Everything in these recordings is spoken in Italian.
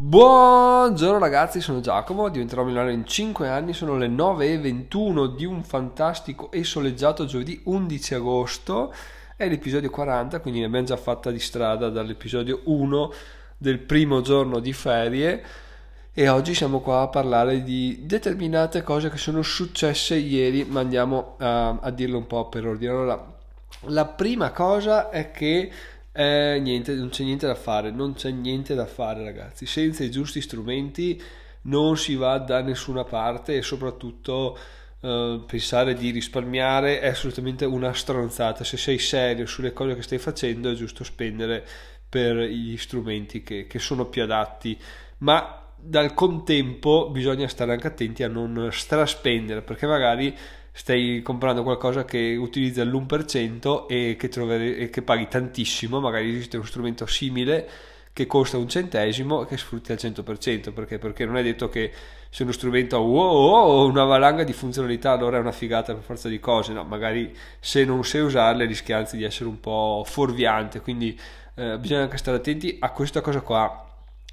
Buongiorno ragazzi, sono Giacomo, diventerò milionario in 5 anni, sono le 9.21 di un fantastico e soleggiato giovedì 11 agosto, è l'episodio 40, quindi ne abbiamo già fatta di strada dall'episodio 1 del primo giorno di ferie e oggi siamo qua a parlare di determinate cose che sono successe ieri, ma andiamo a, a dirlo un po' per ordine. Allora, la prima cosa è che eh, niente, non c'è niente da fare, non c'è niente da fare ragazzi, senza i giusti strumenti non si va da nessuna parte e soprattutto eh, pensare di risparmiare è assolutamente una stronzata, se sei serio sulle cose che stai facendo è giusto spendere per gli strumenti che, che sono più adatti, ma dal contempo bisogna stare anche attenti a non straspendere perché magari stai comprando qualcosa che utilizza l'1% e che, troveri, e che paghi tantissimo, magari esiste uno strumento simile che costa un centesimo e che sfrutti al 100%, perché? perché non è detto che se uno strumento ha wow, una valanga di funzionalità allora è una figata per forza di cose, no, magari se non sai usarle rischi anzi di essere un po' fuorviante, quindi eh, bisogna anche stare attenti a questa cosa qua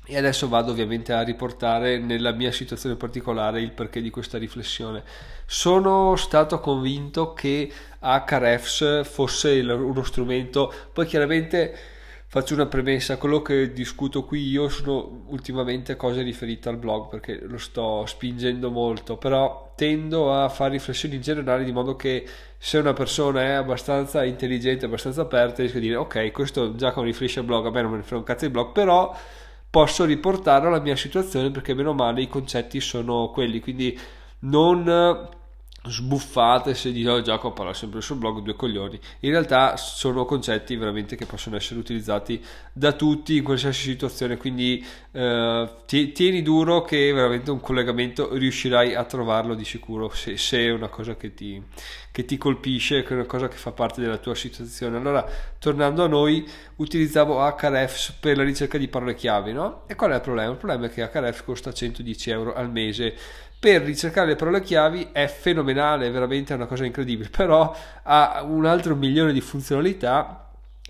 e adesso vado ovviamente a riportare nella mia situazione particolare il perché di questa riflessione. Sono stato convinto che HREFS fosse uno strumento, poi chiaramente faccio una premessa, quello che discuto qui io sono ultimamente cose riferite al blog perché lo sto spingendo molto, però tendo a fare riflessioni in generale di modo che se una persona è abbastanza intelligente, abbastanza aperta, riesco a dire ok, questo già con riferisce al blog, a me non me ne frega un cazzo di blog, però posso riportarlo alla mia situazione perché meno male i concetti sono quelli, quindi non sbuffate se dico oh, Giacomo parla sempre sul blog due coglioni in realtà sono concetti veramente che possono essere utilizzati da tutti in qualsiasi situazione quindi eh, tieni duro che veramente un collegamento riuscirai a trovarlo di sicuro se, se è una cosa che ti, che ti colpisce che è una cosa che fa parte della tua situazione allora tornando a noi utilizzavo Hrefs per la ricerca di parole chiave no? e qual è il problema? il problema è che Hrefs costa 110 euro al mese per ricercare le parole chiavi è fenomenale, veramente è una cosa incredibile, però ha un altro milione di funzionalità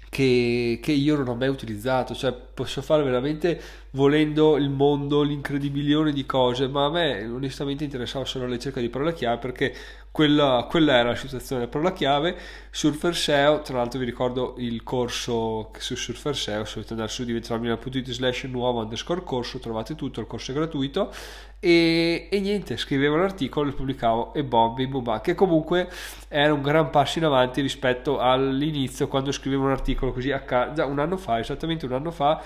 che, che, io non ho mai utilizzato, cioè posso fare veramente volendo il mondo, l'incredibilione di cose, ma a me onestamente interessava solo la ricerca di parole chiave perché quella, quella era la situazione della parola chiave. Surfer SEO, tra l'altro vi ricordo il corso su Surfer SEO, se volete andare su diventarmilano.it slash nuovo underscore corso, trovate tutto, il corso è gratuito e, e niente, scrivevo l'articolo, lo pubblicavo e bom, bim bum, che comunque era un gran passo in avanti rispetto all'inizio quando scrivevo un articolo così a ca- già un anno fa, esattamente un anno fa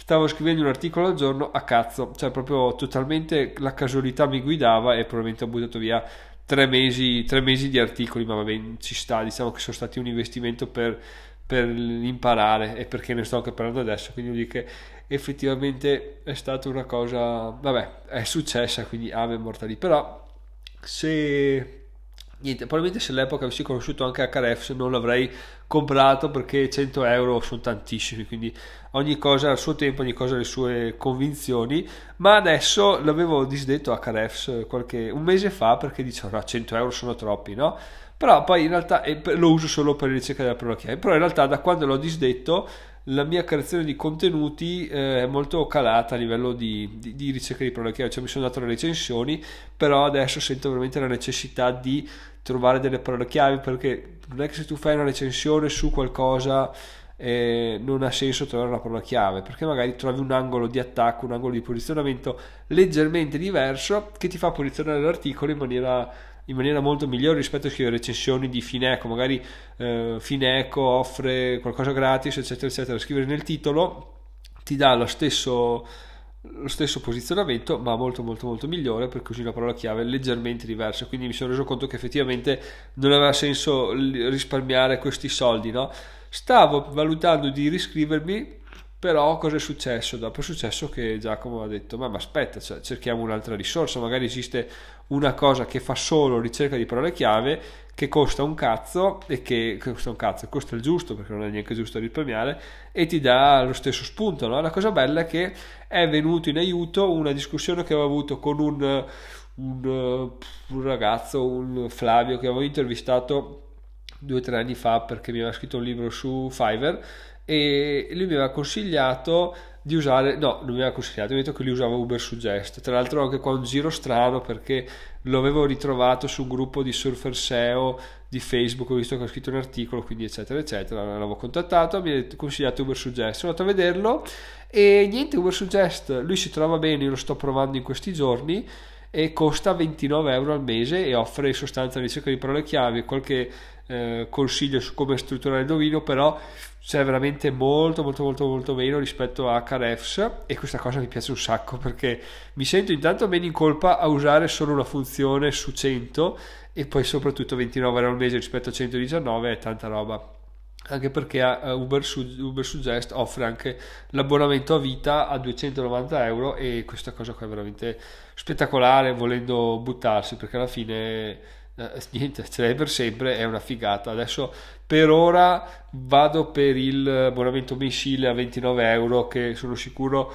stavo scrivendo un articolo al giorno a cazzo, cioè proprio totalmente la casualità mi guidava e probabilmente ho buttato via tre mesi, tre mesi di articoli, ma vabbè ci sta, diciamo che sono stati un investimento per, per imparare e perché ne sto anche parlando adesso, quindi vuol dire che effettivamente è stata una cosa, vabbè, è successa, quindi ave mortali, però se niente, probabilmente se all'epoca avessi conosciuto anche HRF non l'avrei comprato perché 100 euro sono tantissimi, quindi ogni cosa al suo tempo, ogni cosa ha le sue convinzioni, ma adesso l'avevo disdetto HRF qualche, un mese fa perché dicevo no, 100 euro sono troppi, no? Però poi in realtà lo uso solo per ricerca della parola chiave, però in realtà da quando l'ho disdetto la mia creazione di contenuti eh, è molto calata a livello di, di, di ricerca di parole chiave, cioè mi sono dato le recensioni, però adesso sento veramente la necessità di trovare delle parole chiave perché non è che se tu fai una recensione su qualcosa eh, non ha senso trovare una parola chiave perché magari trovi un angolo di attacco, un angolo di posizionamento leggermente diverso che ti fa posizionare l'articolo in maniera in maniera molto migliore rispetto a scrivere recensioni di Fineco, magari eh, Fineco offre qualcosa gratis, eccetera, eccetera, scrivere nel titolo ti dà lo stesso, lo stesso posizionamento, ma molto, molto, molto migliore perché usi una parola chiave leggermente diversa. Quindi mi sono reso conto che effettivamente non aveva senso risparmiare questi soldi, no? Stavo valutando di riscrivermi però cosa è successo? Dopo è successo che Giacomo ha detto: Ma, ma aspetta, cioè, cerchiamo un'altra risorsa. Magari esiste una cosa che fa solo ricerca di parole chiave che costa un cazzo e che, costa un cazzo, costa il giusto perché non è neanche giusto risparmiare e ti dà lo stesso spunto. No? La cosa bella è che è venuto in aiuto una discussione che avevo avuto con un, un, un ragazzo, un Flavio che avevo intervistato due o tre anni fa perché mi aveva scritto un libro su Fiverr e lui mi aveva consigliato di usare, no, non mi aveva consigliato, mi ha detto che lui usava Uber Suggest. Tra l'altro anche qua un giro strano perché lo avevo ritrovato su un gruppo di surfer SEO di Facebook, ho visto che ho scritto un articolo, quindi eccetera eccetera, l'avevo contattato, mi ha consigliato Uber Suggest, sono andato a vederlo e niente, Uber Suggest, lui si trova bene, io lo sto provando in questi giorni e costa 29 euro al mese e offre in sostanza ricerca di parole chiave, qualche eh, consiglio su come strutturare il dominio, però c'è veramente molto molto molto molto meno rispetto a Carefs e questa cosa mi piace un sacco perché mi sento intanto meno in colpa a usare solo una funzione su 100 e poi soprattutto 29 euro al mese rispetto a 119 è tanta roba anche perché Uber, Uber Suggest offre anche l'abbonamento a vita a 290 euro e questa cosa qua è veramente spettacolare volendo buttarsi perché alla fine eh, niente, ce l'hai per sempre, è una figata. Adesso per ora vado per il abbonamento mensile a 29 euro che sono sicuro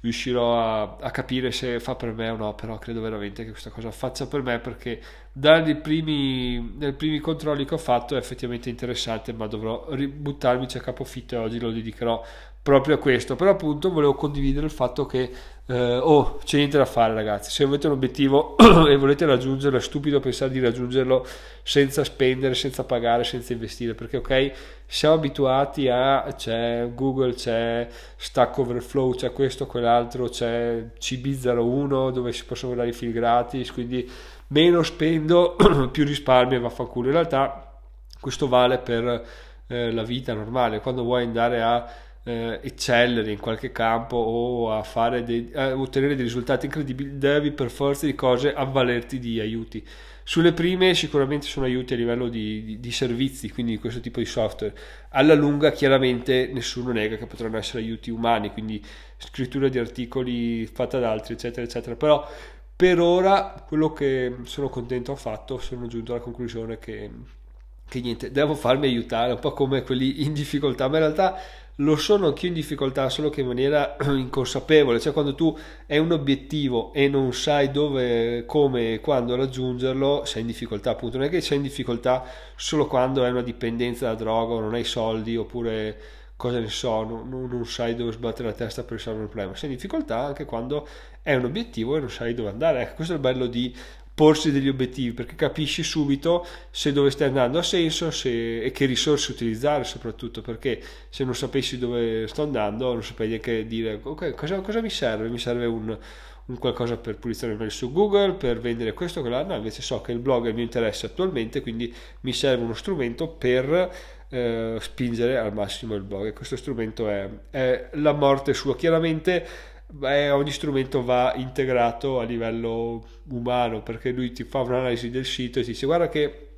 riuscirò a, a, capire se fa per me o no, però credo veramente che questa cosa faccia per me perché dai primi, primi controlli che ho fatto è effettivamente interessante, ma dovrò buttarmici a capofitto e oggi lo dedicherò proprio a questo. Però appunto volevo condividere il fatto che eh, oh, c'è niente da fare ragazzi, se avete un obiettivo e volete raggiungerlo è stupido pensare di raggiungerlo senza spendere, senza pagare, senza investire, perché ok, siamo abituati a c'è Google, c'è Stack Overflow, c'è questo, quell'altro, c'è CB01 dove si possono dare i fili gratis, quindi meno spendo, più risparmio e vaffanculo. In realtà questo vale per eh, la vita normale, quando vuoi andare a eh, eccellere in qualche campo o a, dei, a, ottenere dei risultati incredibili, devi per forza di cose avvalerti di aiuti. Sulle prime sicuramente sono aiuti a livello di, di, di servizi, quindi di questo tipo di software. Alla lunga chiaramente nessuno nega che potranno essere aiuti umani, quindi scrittura di articoli fatta da altri, eccetera, eccetera. Però per ora quello che sono contento ho fatto, sono giunto alla conclusione che, che niente, devo farmi aiutare, un po' come quelli in difficoltà, ma in realtà lo sono anch'io in difficoltà, solo che in maniera inconsapevole, cioè quando tu hai un obiettivo e non sai dove, come e quando raggiungerlo, sei in difficoltà, appunto, non è che sei in difficoltà solo quando hai una dipendenza da droga o non hai soldi oppure cosa ne so, non, non sai dove sbattere la testa per risolvere il problema, sei in difficoltà anche quando hai un obiettivo e non sai dove andare, ecco, questo è il bello di porsi degli obiettivi perché capisci subito se dove stai andando ha senso se, e che risorse utilizzare soprattutto perché se non sapessi dove sto andando non saprei neanche dire ok cosa, cosa mi serve? Mi serve un, un qualcosa per pulizionare mail su Google per vendere questo o quell'altro no, invece so che il blog è il mio interesse attualmente quindi mi serve uno strumento per eh, spingere al massimo il blog e questo strumento è, è la morte sua. Chiaramente beh, ogni strumento va integrato a livello umano perché lui ti fa un'analisi del sito e ti dice guarda che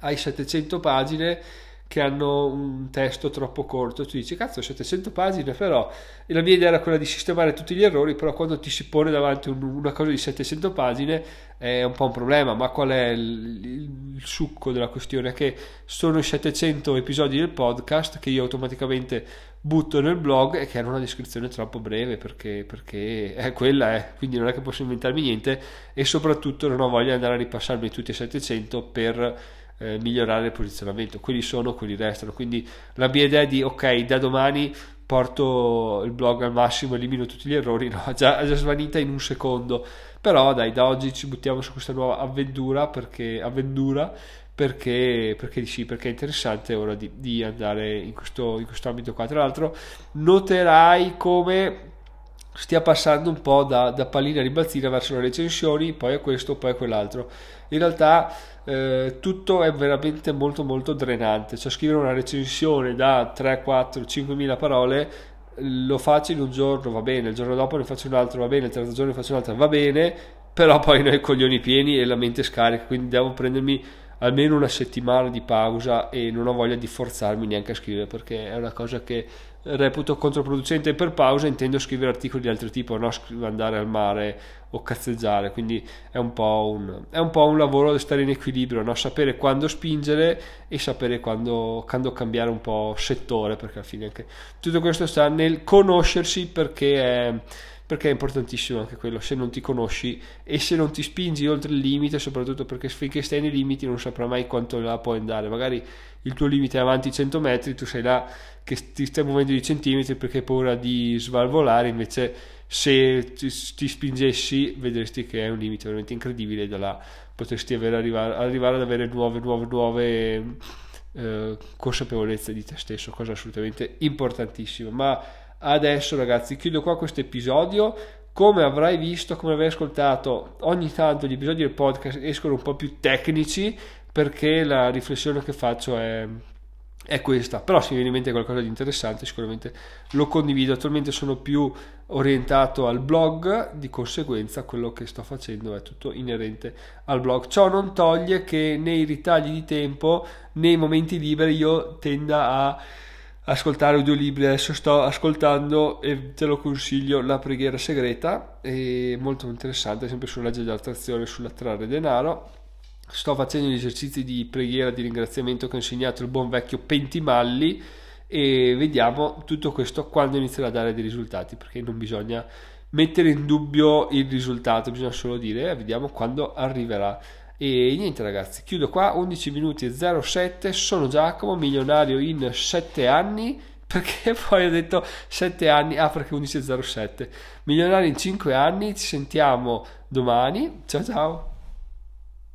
hai 700 pagine che hanno un testo troppo corto, tu dici cazzo 700 pagine però e la mia idea era quella di sistemare tutti gli errori però quando ti si pone davanti un, una cosa di 700 pagine è un po' un problema ma qual è il, il, succo della questione? che sono i 700 episodi del podcast che io automaticamente butto nel blog e che hanno una descrizione troppo breve perché, perché è quella è quindi non è che posso inventarmi niente e soprattutto non ho voglia di andare a ripassarmi tutti i 700 per eh, migliorare il posizionamento. Quelli sono, quelli restano. Quindi la mia idea è di ok, da domani porto il blog al massimo, elimino tutti gli errori, no, già, già svanita in un secondo. Però dai, da oggi ci buttiamo su questa nuova avventura perché, avventura perché, perché sì, perché è interessante ora di, di andare in questo, in questo ambito qua. Tra l'altro noterai come stia passando un po' da, da pallina ribalzina verso le recensioni, poi a questo, poi a quell'altro. In realtà eh, tutto è veramente molto molto drenante, cioè scrivere una recensione da 3, 4, 5 mila parole lo faccio in un giorno, va bene, il giorno dopo ne faccio un altro, va bene, il terzo giorno ne faccio un altro, va bene, però poi ho i coglioni pieni e la mente scarica, quindi devo prendermi almeno una settimana di pausa e non ho voglia di forzarmi neanche a scrivere perché è una cosa che reputo controproducente per pausa intendo scrivere articoli di altro tipo non andare al mare o cazzeggiare quindi è un po' un, un, po un lavoro di stare in equilibrio no? sapere quando spingere e sapere quando, quando cambiare un po' settore perché alla fine anche tutto questo sta nel conoscersi perché è perché è importantissimo anche quello, se non ti conosci e se non ti spingi oltre il limite, soprattutto perché finché stai nei limiti non saprai mai quanto là puoi andare, magari il tuo limite è avanti 100 metri, tu sei là che ti stai muovendo di centimetri perché hai paura di svalvolare, invece se ti, ti spingessi vedresti che è un limite veramente incredibile da là potresti avere, arrivare, arrivare ad avere nuove, nuove, nuove eh, consapevolezza di te stesso, cosa assolutamente importantissima. Ma adesso ragazzi chiudo qua questo episodio. Come avrai visto, come avrai ascoltato, ogni tanto gli episodi del podcast escono un po' più tecnici perché la riflessione che faccio è è questa, però se mi viene in mente qualcosa di interessante sicuramente lo condivido, attualmente sono più orientato al blog, di conseguenza quello che sto facendo è tutto inerente al blog. Ciò non toglie che nei ritagli di tempo, nei momenti liberi io tenda a ascoltare audiolibri, adesso sto ascoltando e te lo consiglio La preghiera segreta, è molto interessante, sempre sulla legge dell'attrazione, sull'attrarre denaro. Sto facendo gli esercizi di preghiera di ringraziamento che ha insegnato il buon vecchio Pentimalli e vediamo tutto questo quando inizierà a dare dei risultati perché non bisogna mettere in dubbio il risultato bisogna solo dire eh, vediamo quando arriverà e niente ragazzi chiudo qua 11 minuti e 07 sono Giacomo milionario in 7 anni. Perché poi ho detto 7 anni? Ah perché 11.07 milionario in 5 anni ci sentiamo domani. Ciao ciao